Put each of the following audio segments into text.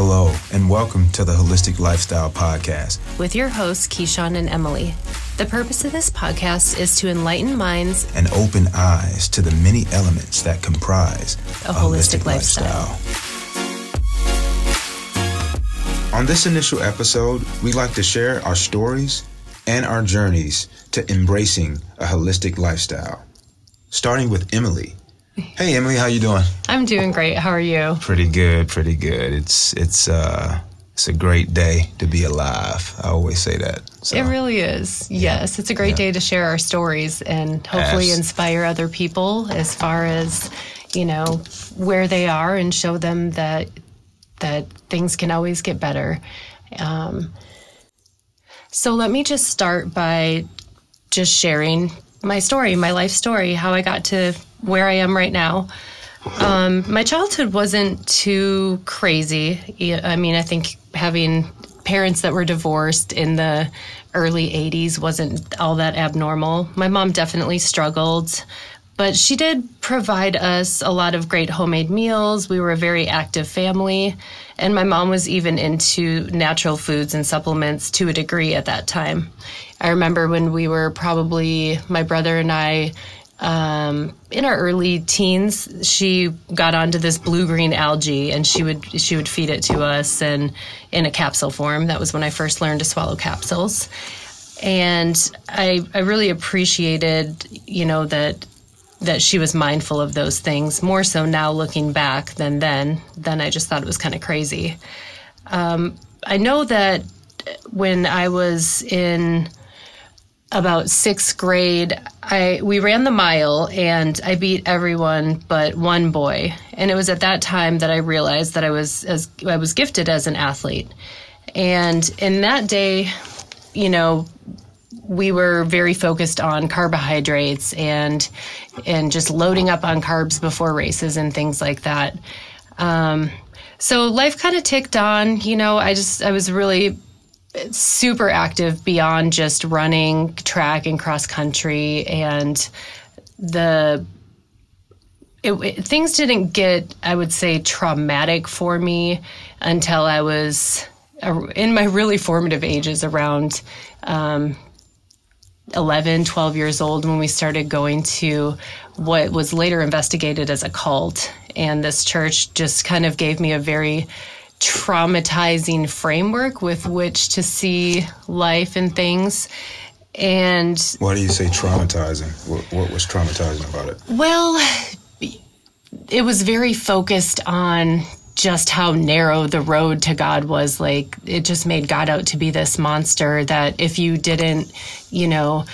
Hello, and welcome to the Holistic Lifestyle Podcast. with your hosts, Keyshawn and Emily. The purpose of this podcast is to enlighten minds and open eyes to the many elements that comprise A holistic lifestyle. On this initial episode, we like to share our stories and our journeys to embracing a holistic lifestyle. Starting with Emily. Hey Emily, how you doing? I'm doing great. How are you? Pretty good, pretty good. It's it's uh it's a great day to be alive. I always say that. So, It really is. Yes, it's a great Yeah. day to share our stories and hopefully inspire other people as far as, you know, where they are and show them that that things can always get better. Um, so let me just start by just sharing my story, my life story, how I got to where I am right now. Um, my childhood wasn't too crazy. I mean, I think having parents that were divorced in the early 80s wasn't all that abnormal. My mom definitely struggled, but she did provide us a lot of great homemade meals. We were a very active family, and my mom was even into natural foods and supplements to a degree at that time. I remember when we were probably, my brother and I, um, in our early teens, she got onto this blue green algae, and she would she would feed it to us, and in a capsule form. That was when I first learned to swallow capsules, and I I really appreciated you know that that she was mindful of those things more so now looking back than then. Then I just thought it was kind of crazy. Um, I know that when I was in about sixth grade, I we ran the mile and I beat everyone but one boy. And it was at that time that I realized that I was as I was gifted as an athlete. And in that day, you know, we were very focused on carbohydrates and and just loading up on carbs before races and things like that. Um, so life kind of ticked on. You know, I just I was really super active beyond just running track and cross country. And the it, it- things didn't get i would say traumatic for me until i was uh, in my really formative ages around um, 11 12 years old when we started going to what was later investigated as a cult. And this church just kind of gave me a very traumatizing framework with which to see life and things and Why do you say traumatizing? What, what was traumatizing about it? well it was very focused on just how narrow the road to God was. Like, it just made God out to be this monster that if you didn't, you know,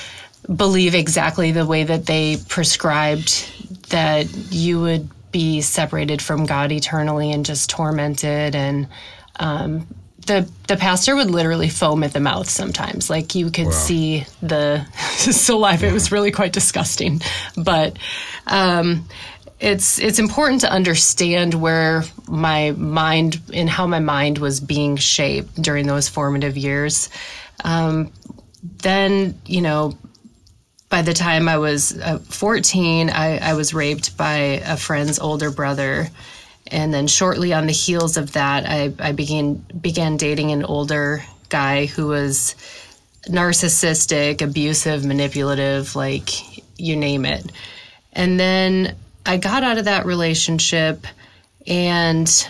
believe exactly the way that they prescribed, that you would be separated from God eternally and just tormented. And um, the the pastor would literally foam at the mouth sometimes. Like you could see the saliva. It was really quite disgusting. But um, it's it's important to understand where my mind and how my mind was being shaped during those formative years. Um, then you know by the time I was uh, 14, I, I was raped by a friend's older brother. And then shortly on the heels of that, I, I began began dating an older guy who was narcissistic, abusive, manipulative, like you name it. And then I got out of that relationship and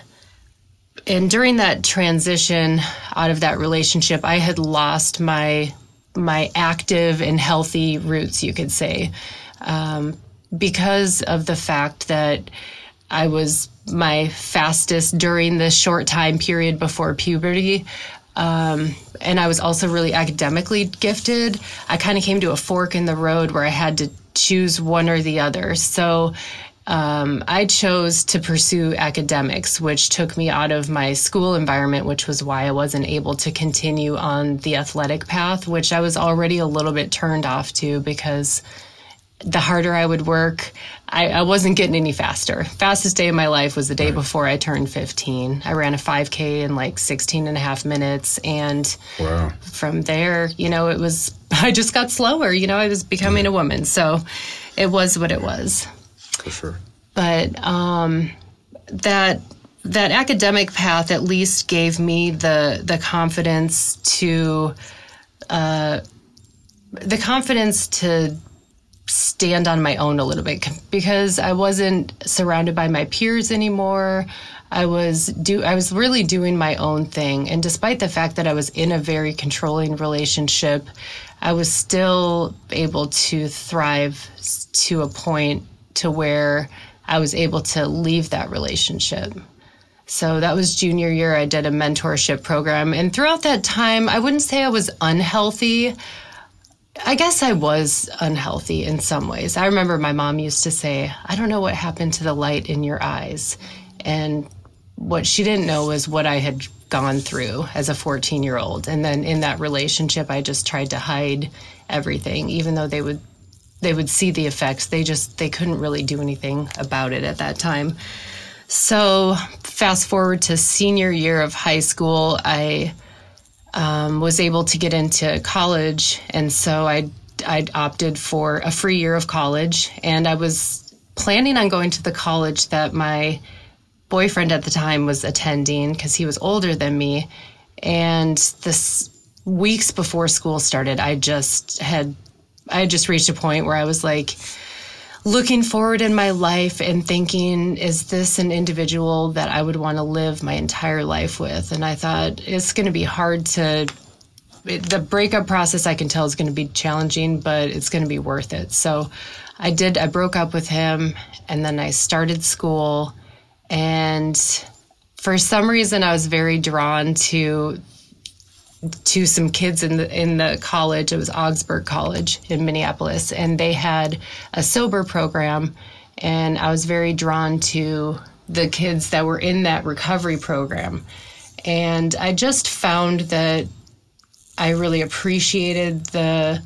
and during that transition out of that relationship, I had lost my my active and healthy roots, you could say, um, because of the fact that I was my fastest during the short time period before puberty. Um, and I was also really academically gifted. I kind of came to a fork in the road where I had to choose one or the other. So um, I chose to pursue academics, which took me out of my school environment, which was why I wasn't able to continue on the athletic path, which I was already a little bit turned off to because the harder I would work, I, I wasn't getting any faster. Fastest day of my life was the day before I turned 15. I ran a 5K in like 16 and a half minutes. And Wow. from there, you know, it was, I just got slower. You know, I was becoming a woman. So it was what it was For sure. but um, that that academic path at least gave me the the confidence to uh, the confidence to stand on my own a little bit because I wasn't surrounded by my peers anymore. I was do I was really doing my own thing and despite the fact that I was in a very controlling relationship, I was still able to thrive to a point to where I was able to leave that relationship. So that was junior year. I did a mentorship program. And throughout that time, I wouldn't say I was unhealthy. I guess I was unhealthy in some ways. I remember my mom used to say, I don't know what happened to the light in your eyes. And what she didn't know was what I had gone through as a 14 year old. And then in that relationship, I just tried to hide everything, even though they would. They would see the effects. They just they couldn't really do anything about it at that time. So, fast forward to senior year of high school, I um, was able to get into college, and so I I opted for a free year of college, and I was planning on going to the college that my boyfriend at the time was attending because he was older than me, and this weeks before school started, I just had I just reached a point where I was like looking forward in my life and thinking, is this an individual that I would want to live my entire life with? And I thought it's going to be hard to. The breakup process, I can tell, is going to be challenging, but it's going to be worth it. So, I did. I broke up with him, and then I started school, and for some reason, I was very drawn to to some kids in the in the college. It was Augsburg College in Minneapolis, and they had a sober program, and I was very drawn to the kids that were in that recovery program, and I just found that I really appreciated the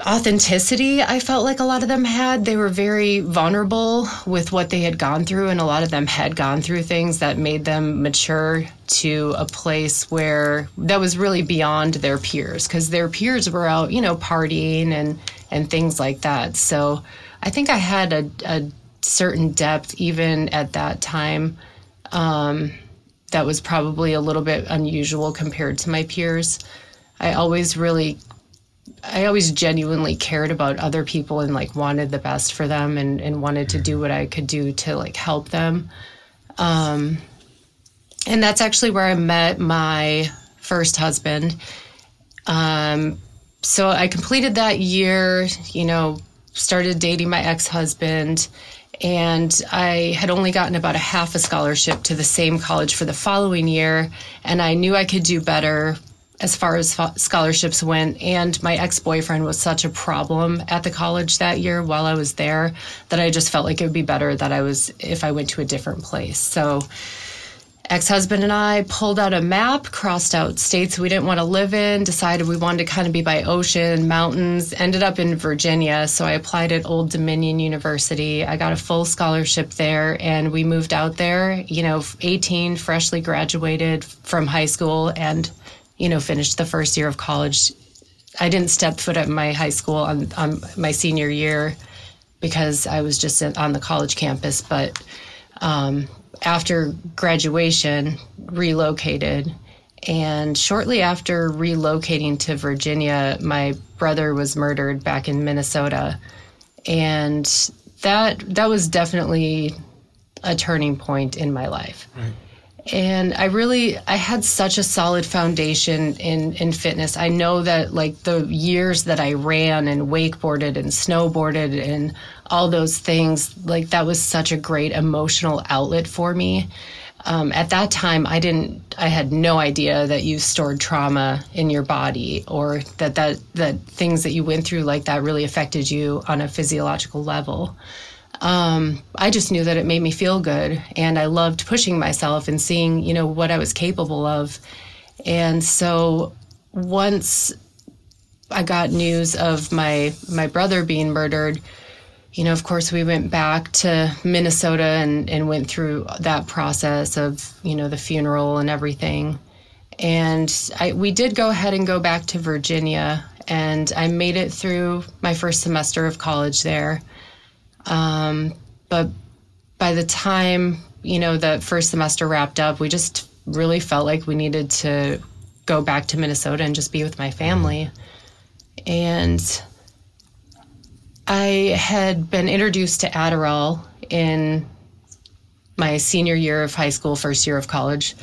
authenticity I felt like a lot of them had. They were very vulnerable with what they had gone through, and a lot of them had gone through things that made them mature to a place where that was really beyond their peers because their peers were out, you know, partying and and things like that. So I think I had a, a certain depth even at that time. Um, that was probably a little bit unusual compared to my peers. I always really I always genuinely cared about other people and like wanted the best for them and, and wanted to do what I could do to like help them. Um, and that's actually where I met my first husband. Um, so I completed that year, you know, started dating my ex husband, and I had only gotten about a half a scholarship to the same college for the following year. And I knew I could do better as far as scholarships went. And my ex boyfriend was such a problem at the college that year while I was there that I just felt like it would be better that I was if I went to a different place. So, ex husband and I pulled out a map, crossed out states we didn't want to live in, decided we wanted to kind of be by ocean, mountains, ended up in Virginia. So, I applied at Old Dominion University. I got a full scholarship there, and we moved out there, you know, 18, freshly graduated from high school, and you know, finished the first year of college. I didn't step foot at my high school on, on my senior year because I was just on the college campus. But um, after graduation, relocated. And shortly after relocating to Virginia, my brother was murdered back in Minnesota. And that that was definitely a turning point in my life. Right and i really i had such a solid foundation in in fitness. I know that like the years that i ran and wakeboarded and snowboarded and all those things like that was such a great emotional outlet for me. Um, at that time i didn't i had no idea that you stored trauma in your body or that that that things that you went through like that really affected you on a physiological level um, I just knew that it made me feel good, and I loved pushing myself and seeing, you know, what I was capable of. And so once I got news of my my brother being murdered, you know, of course, we went back to Minnesota and, and went through that process of, you know, the funeral and everything. And I, we did go ahead and go back to Virginia, and I made it through my first semester of college there. Um, but by the time you know the first semester wrapped up, we just really felt like we needed to go back to Minnesota and just be with my family. And I had been introduced to Adderall in my senior year of high school, first year of college,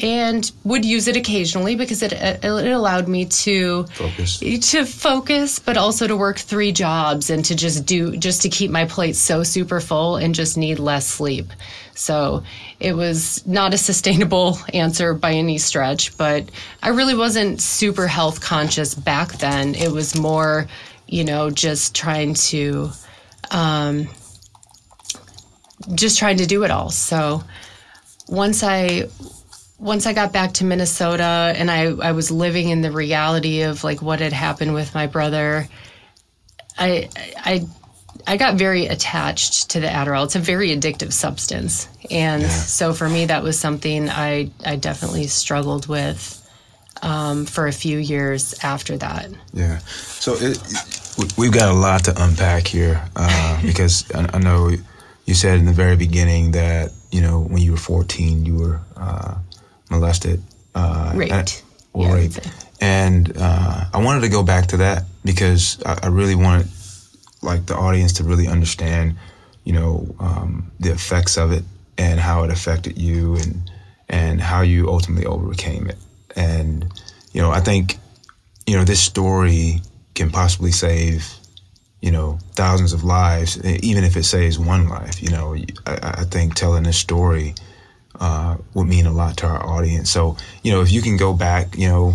and would use it occasionally because it, it allowed me to Focus. to focus but also to work three jobs and to just do just to keep my plate so super full and just need less sleep. So it was not a sustainable answer by any stretch but i really wasn't super health conscious back then. It was more you know just trying to um, just trying to do it all. So once i once I got back to Minnesota and I, I was living in the reality of like what had happened with my brother, I I I got very attached to the Adderall. It's a very addictive substance. And Yeah. so for me that was something I, I definitely struggled with um, for a few years after that. Yeah. So it, we- we've got a lot to unpack here uh, because I, I know you said in the very beginning that you know when you were 14 you were uh, molested, uh, Raped. and- or Yeah, raped, and uh, I wanted to go back to that because I, I really wanted like the audience to really understand, you know, um, the effects of it and how it affected you and and how you ultimately overcame it. And you know, I think you know this story can possibly save you know thousands of lives, even if it saves one life. You know, I, I think telling this story uh, would mean a lot to our audience. So you know, if you can go back, you know,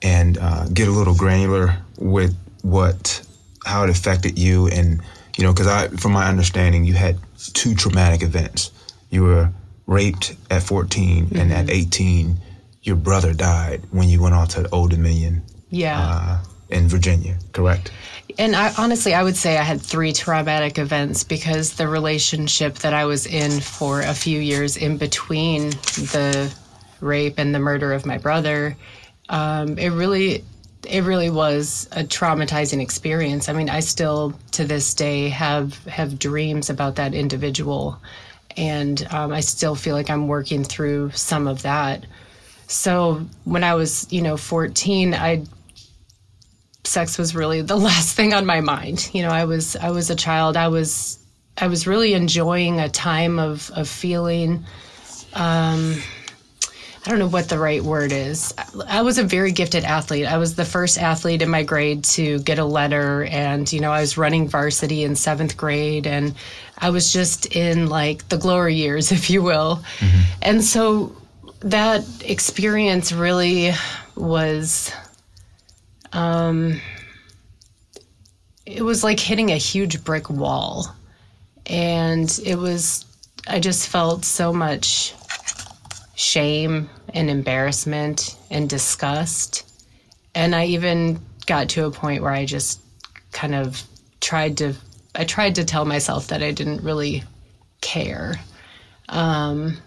and uh, get a little granular with what how it affected you and you know because i from my understanding you had two traumatic events you were raped at 14 and at 18 your brother died when you went off to old dominion Yeah. uh, in virginia correct and I honestly I would say I had three traumatic events because the relationship that I was in for a few years in between the rape and the murder of my brother, um, it really it really was a traumatizing experience. I mean, I still to this day have have dreams about that individual, and um, I still feel like I'm working through some of that. So when I was, you know, 14, I sex was really the last thing on my mind. You know, I was I was a child. I was I was really enjoying a time of of feeling um I don't know what the right word is. I was a very gifted athlete. I was the first athlete in my grade to get a letter and you know, I was running varsity in 7th grade and I was just in like the glory years, if you will. And so that experience really was it was like hitting a huge brick wall. And it was, I just felt so much shame and embarrassment and disgust. And I even got to a point where I just kind of tried to, I tried to tell myself that I didn't really care. Um,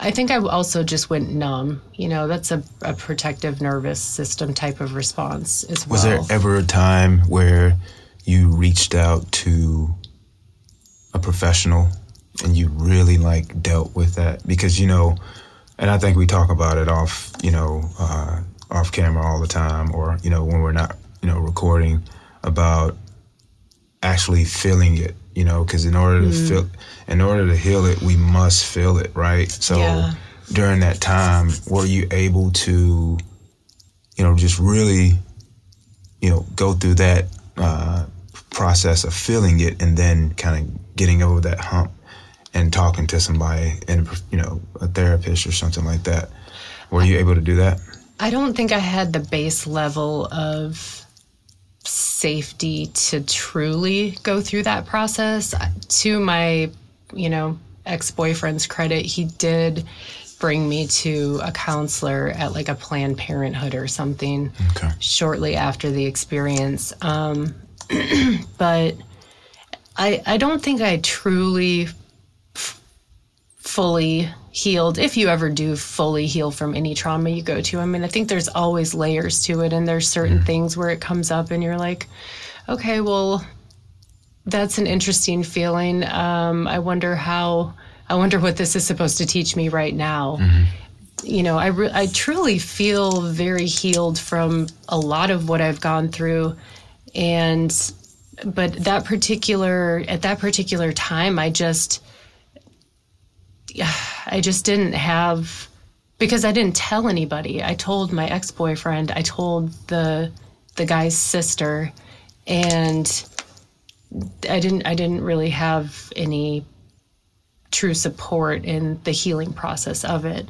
I think I also just went numb. You know, that's a, a protective nervous system type of response as well. was there ever a time where you reached out to a professional and you really like dealt with that because you know and i think we talk about it off you know uh, off camera all the time or you know when we're not you know recording about actually feeling it you know because in order to feel in order to heal it we must feel it right? So Yeah. during that time were you able to you know just really you know go through that uh, process of feeling it and then kind of getting over that hump and talking to somebody and you know a therapist or something like that? Were you able to do that? I don't think I had the base level of safety to truly go through that process. To my, you know, ex boyfriend's credit, he did bring me to a counselor at like a Planned Parenthood or something okay shortly after the experience. Um, but I, I don't think I truly f- fully healed. If you ever do fully heal from any trauma you go to, I mean, I think there's always layers to it, and there's certain things where it comes up, and you're like, okay, well, that's an interesting feeling. Um, I wonder how. I wonder what this is supposed to teach me right now. You know, I re- I truly feel very healed from a lot of what I've gone through, and but that particular at that particular time, I just I just didn't have because I didn't tell anybody. I told my ex boyfriend. I told the the guy's sister, and I didn't. I didn't really have any true support in the healing process of it.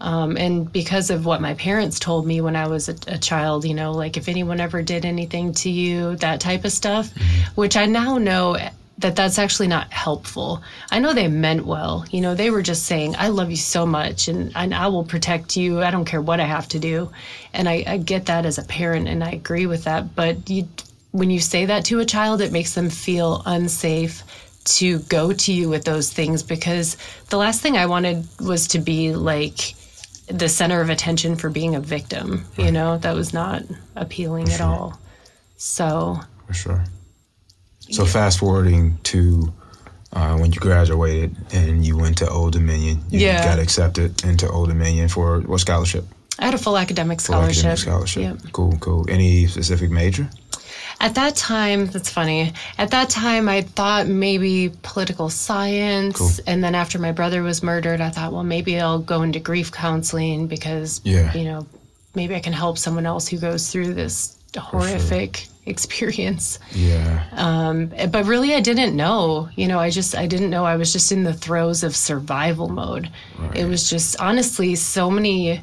Um, and because of what my parents told me when I was a, a, child, you know, like if anyone ever did anything to you, that type of stuff, which I now know that that's actually not helpful. I know they meant well. You know, they were just saying, I love you so much and, and I will protect you. I don't care what I have to do. And I, I get that as a parent and I agree with that. But you, when you say that to a child, it makes them feel unsafe to go to you with those things because the last thing I wanted was to be like the center of attention for being a victim. Right. You know, that was not appealing at all. So, for sure. So, fast forwarding to uh, when you graduated and you went to Old Dominion, you yeah. got accepted into Old Dominion for what scholarship? I had a full academic scholarship. Full academic scholarship. Yep. Cool, cool. Any specific major? At that time, that's funny. At that time, I thought maybe political science. Cool. And then after my brother was murdered, I thought, well, maybe I'll go into grief counseling because, yeah. you know, maybe I can help someone else who goes through this horrific sure. experience. Yeah. Um, but really, I didn't know. You know, I just I didn't know. I was just in the throes of survival mode. Right. It was just honestly so many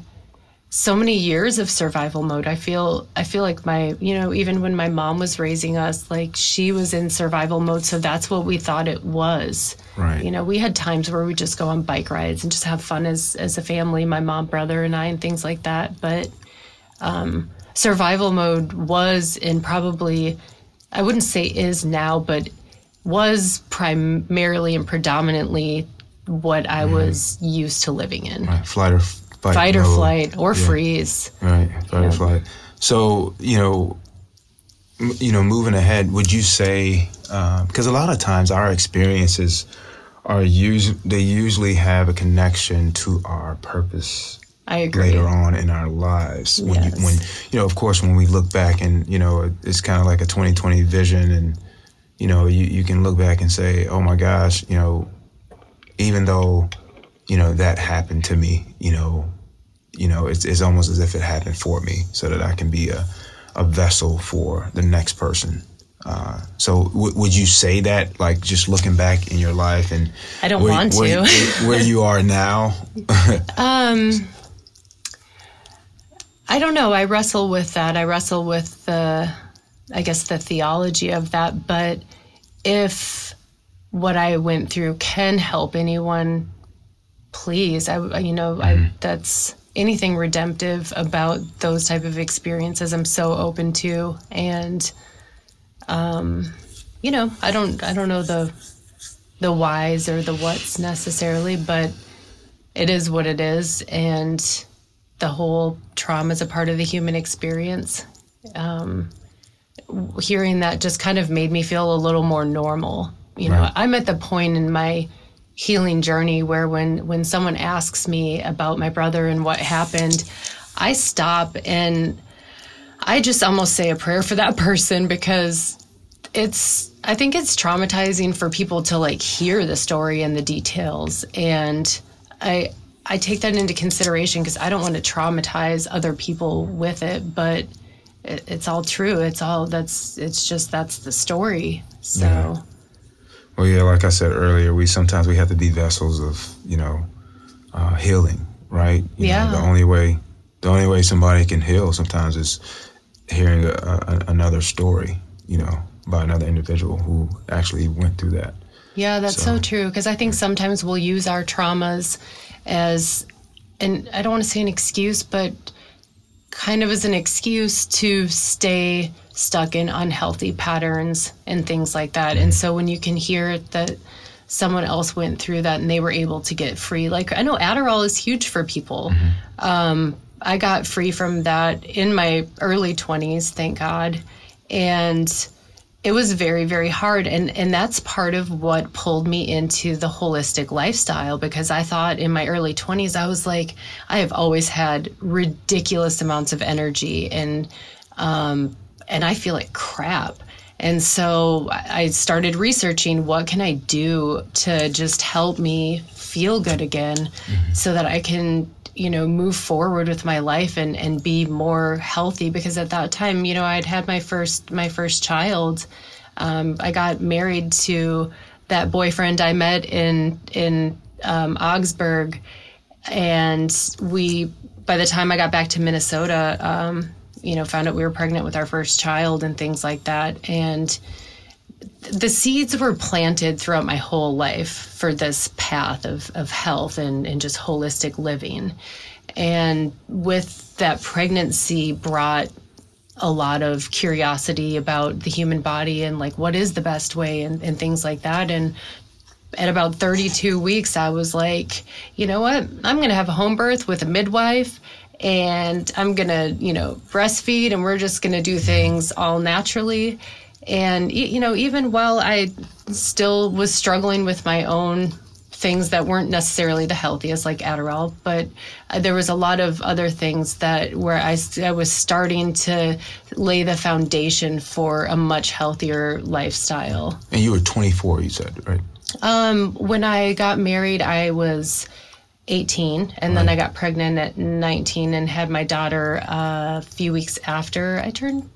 so many years of survival mode. I feel I feel like my, you know, even when my mom was raising us, like she was in survival mode, so that's what we thought it was. Right. You know, we had times where we just go on bike rides and just have fun as as a family, my mom, brother, and I, and things like that. But um, survival mode was and probably, I wouldn't say is now, but was primarily and predominantly what I mm. was used to living in. Right. Flight or fight, fight or flight or yeah. freeze. Right, fight yeah. or flight. So you know, m- you know, moving ahead, would you say because uh, a lot of times our experiences are us- they usually have a connection to our purpose. I agree. Later on in our lives, when yes. you when you know, of course, when we look back and you know, it's kind of like a twenty twenty vision, and you know, you you can look back and say, oh my gosh, you know, even though you know, that happened to me, you know, you know, it's, it's almost as if it happened for me so that I can be a, a vessel for the next person. Uh, so w- would you say that, like, just looking back in your life and I don't where, want to where, where you are now? um, I don't know. I wrestle with that. I wrestle with the, I guess, the theology of that. But if what I went through can help anyone please i you know mm-hmm. i that's anything redemptive about those type of experiences i'm so open to and um you know i don't i don't know the the whys or the whats necessarily but it is what it is and the whole trauma is a part of the human experience. Um hearing that just kind of made me feel a little more normal. You know right. i'm at the point in my healing journey where when when someone asks me about my brother and what happened, I stop and I just almost say a prayer for that person because it's I think it's traumatizing for people to like hear the story and the details. And I I take that into consideration because I don't want to traumatize other people with it, but it, it's all true. It's all that's it's just that's the story. So yeah. Well, yeah, like I said earlier, we sometimes we have to be vessels of you know uh, healing, right? You yeah. Know, the only way, the only way somebody can heal sometimes is hearing a, a, another story, you know, by another individual who actually went through that. Yeah, that's so, so true. Because I think sometimes we'll use our traumas as, and I don't want to say an excuse, but kind of as an excuse to stay stuck in unhealthy patterns and things like that. And so when you can hear that someone else went through that and they were able to get free, like I know Adderall is huge for people. Mm-hmm. Um, I got free from that in my early 20s, thank God. And it was very very hard and and that's part of what pulled me into the holistic lifestyle because i thought in my early 20s i was like i have always had ridiculous amounts of energy and um and i feel like crap and so i started researching what can i do to just help me feel good again mm-hmm. so that i can you know move forward with my life and and be more healthy because at that time you know I'd had my first my first child. Um, I got married to that boyfriend I met in in um, Augsburg. And we by the time I got back to Minnesota um, you know found out we were pregnant with our first child and things like that. And the seeds were planted throughout my whole life for this path of, of health and, and just holistic living. And with that pregnancy brought a lot of curiosity about the human body and like what is the best way and, and things like that. And at about 32 weeks, I was like, you know what? I'm going to have a home birth with a midwife and I'm going to, you know, breastfeed and we're just going to do things all naturally and, you know, even while I still was struggling with my own things that weren't necessarily the healthiest, like Adderall, but uh, there was a lot of other things that where I, I was starting to lay the foundation for a much healthier lifestyle. And you were 24, you said, right? Um, when I got married, I was 18, and right. then I got pregnant at 19 and had my daughter uh, a few weeks after I turned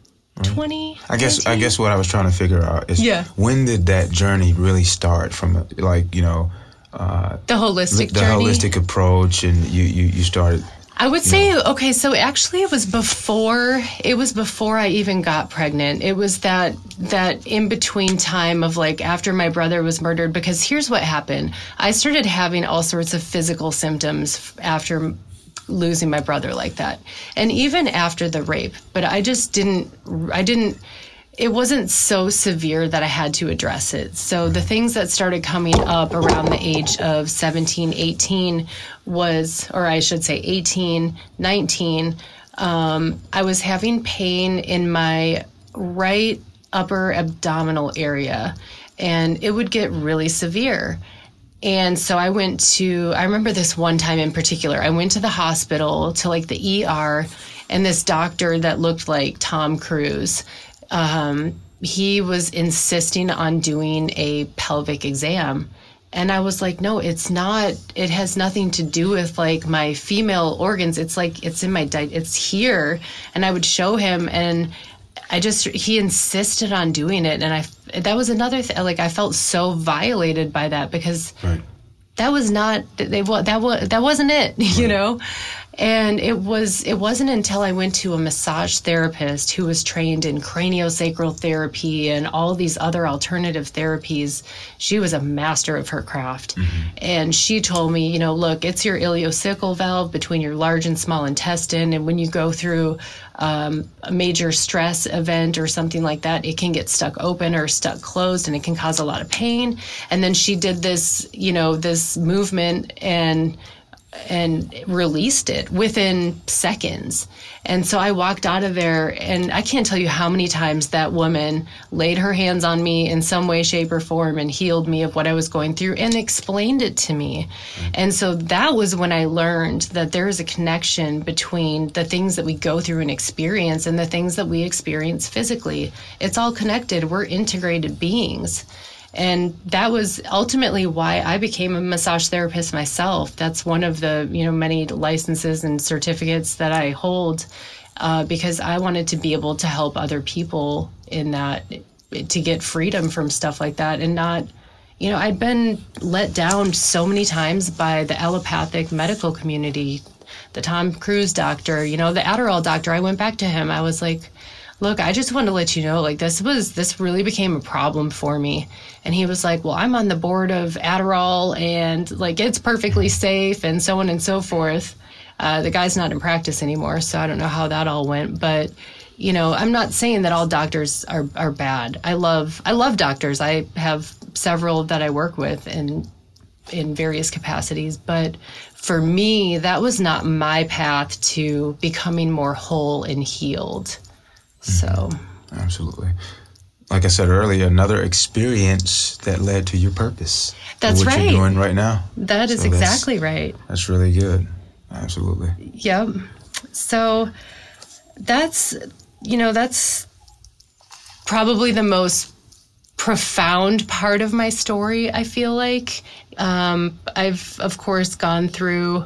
20 i guess 19? i guess what i was trying to figure out is yeah. when did that journey really start from like you know uh, the holistic the, the journey? holistic approach and you you, you started I would say know. okay, so actually it was before it was before I even got pregnant. It was that that in between time of like after my brother was murdered because here's what happened. I started having all sorts of physical symptoms after losing my brother like that. And even after the rape, but I just didn't, I didn't, it wasn't so severe that I had to address it. So the things that started coming up around the age of 17, 18 was, or I should say 18, 19, um, I was having pain in my right upper abdominal area and it would get really severe. And so I went to, I remember this one time in particular. I went to the hospital to like the ER, and this doctor that looked like Tom Cruise, um, he was insisting on doing a pelvic exam. And I was like, no, it's not, it has nothing to do with like my female organs. It's like, it's in my, di- it's here. And I would show him, and I just he insisted on doing it, and I that was another thing. Like I felt so violated by that because right. that was not they that was that wasn't it, right. you know. And it was it wasn't until I went to a massage therapist who was trained in craniosacral therapy and all these other alternative therapies. She was a master of her craft. Mm-hmm. And she told me, you know, look, it's your ileocecal valve between your large and small intestine and when you go through um, a major stress event or something like that, it can get stuck open or stuck closed and it can cause a lot of pain. And then she did this, you know, this movement and and released it within seconds. And so I walked out of there, and I can't tell you how many times that woman laid her hands on me in some way, shape, or form and healed me of what I was going through and explained it to me. Mm-hmm. And so that was when I learned that there is a connection between the things that we go through and experience and the things that we experience physically. It's all connected, we're integrated beings. And that was ultimately why I became a massage therapist myself. That's one of the, you know, many licenses and certificates that I hold uh, because I wanted to be able to help other people in that to get freedom from stuff like that and not you know i'd been let down so many times by the allopathic medical community the tom cruise doctor you know the adderall doctor i went back to him i was like look, I just wanted to let you know, like, this was, this really became a problem for me. And he was like, well, I'm on the board of Adderall and like, it's perfectly safe and so on and so forth. Uh, the guy's not in practice anymore, so I don't know how that all went. But, you know, I'm not saying that all doctors are, are bad. I love, I love doctors. I have several that I work with in, in various capacities. But for me, that was not my path to becoming more whole and healed. So, absolutely. like I said earlier, another experience that led to your purpose. That's what right. you're doing right now. That is So that's- exactly right. That's really good. Absolutely. Yep. So that's, you know, that's probably the most profound part of my story, I feel like. Um, I've, of course, gone through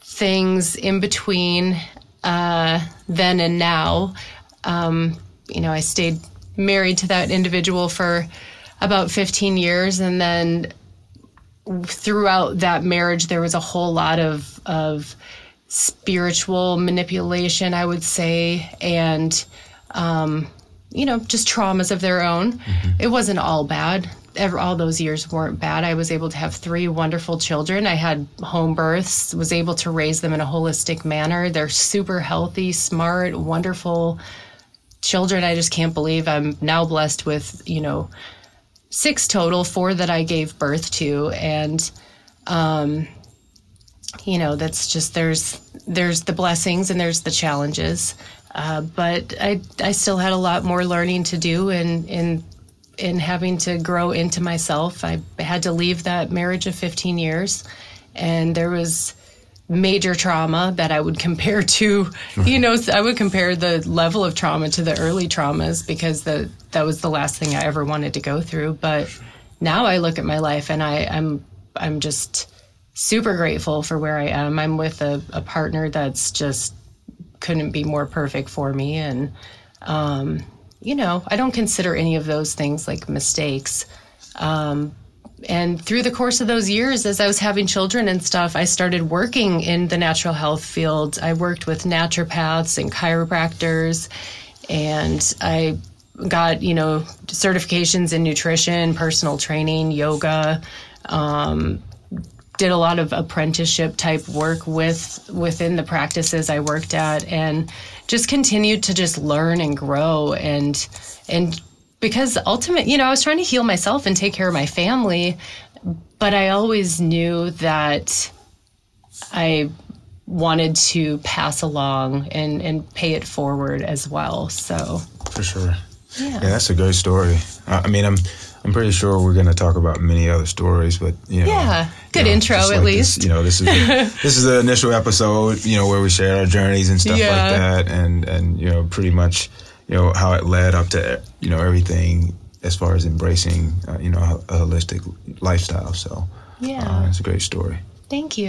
things in between uh, then and now. Um, you know, I stayed married to that individual for about 15 years and then throughout that marriage there was a whole lot of of spiritual manipulation i would say and um, you know just traumas of their own. It wasn't all bad. Ever, all those years weren't bad. I was able to have three wonderful children. I had home births was able to raise them in a holistic manner. They're super healthy smart wonderful children i just can't believe i'm now blessed with you know six total, four that I gave birth to, and um, you know that's just there's there's the blessings and there's the challenges, uh, but I I still had a lot more learning to do and in in having to grow into myself. I had to leave that marriage of 15 years, and there was major trauma that I would compare to, you know, I would compare the level of trauma to the early traumas because the that was the last thing I ever wanted to go through. But now I look at my life and I, I'm I'm just super grateful for where I am. I'm with a, a partner that's just couldn't be more perfect for me and um, you know, I don't consider any of those things like mistakes. Um, and through the course of those years, as I was having children and stuff, I started working in the natural health field. I worked with naturopaths and chiropractors, and I got, you know, certifications in nutrition, personal training, yoga. Um, did a lot of apprenticeship type work with within the practices I worked at and just continued to just learn and grow and and because ultimate you know I was trying to heal myself and take care of my family but I always knew that I wanted to pass along and and pay it forward as well so For sure. yeah, Yeah, that's a great story. I mean, I'm I'm pretty sure we're going to talk about many other stories, but you know, Yeah, good you know, intro just at like this, least. you know, this is the, this is the initial episode, you know, where we share our journeys and stuff Yeah. like that, and and you know, pretty much, you know, how it led up to you know everything as far as embracing, uh, you know, a, a holistic lifestyle. So, Yeah. uh, it's a great story. thank you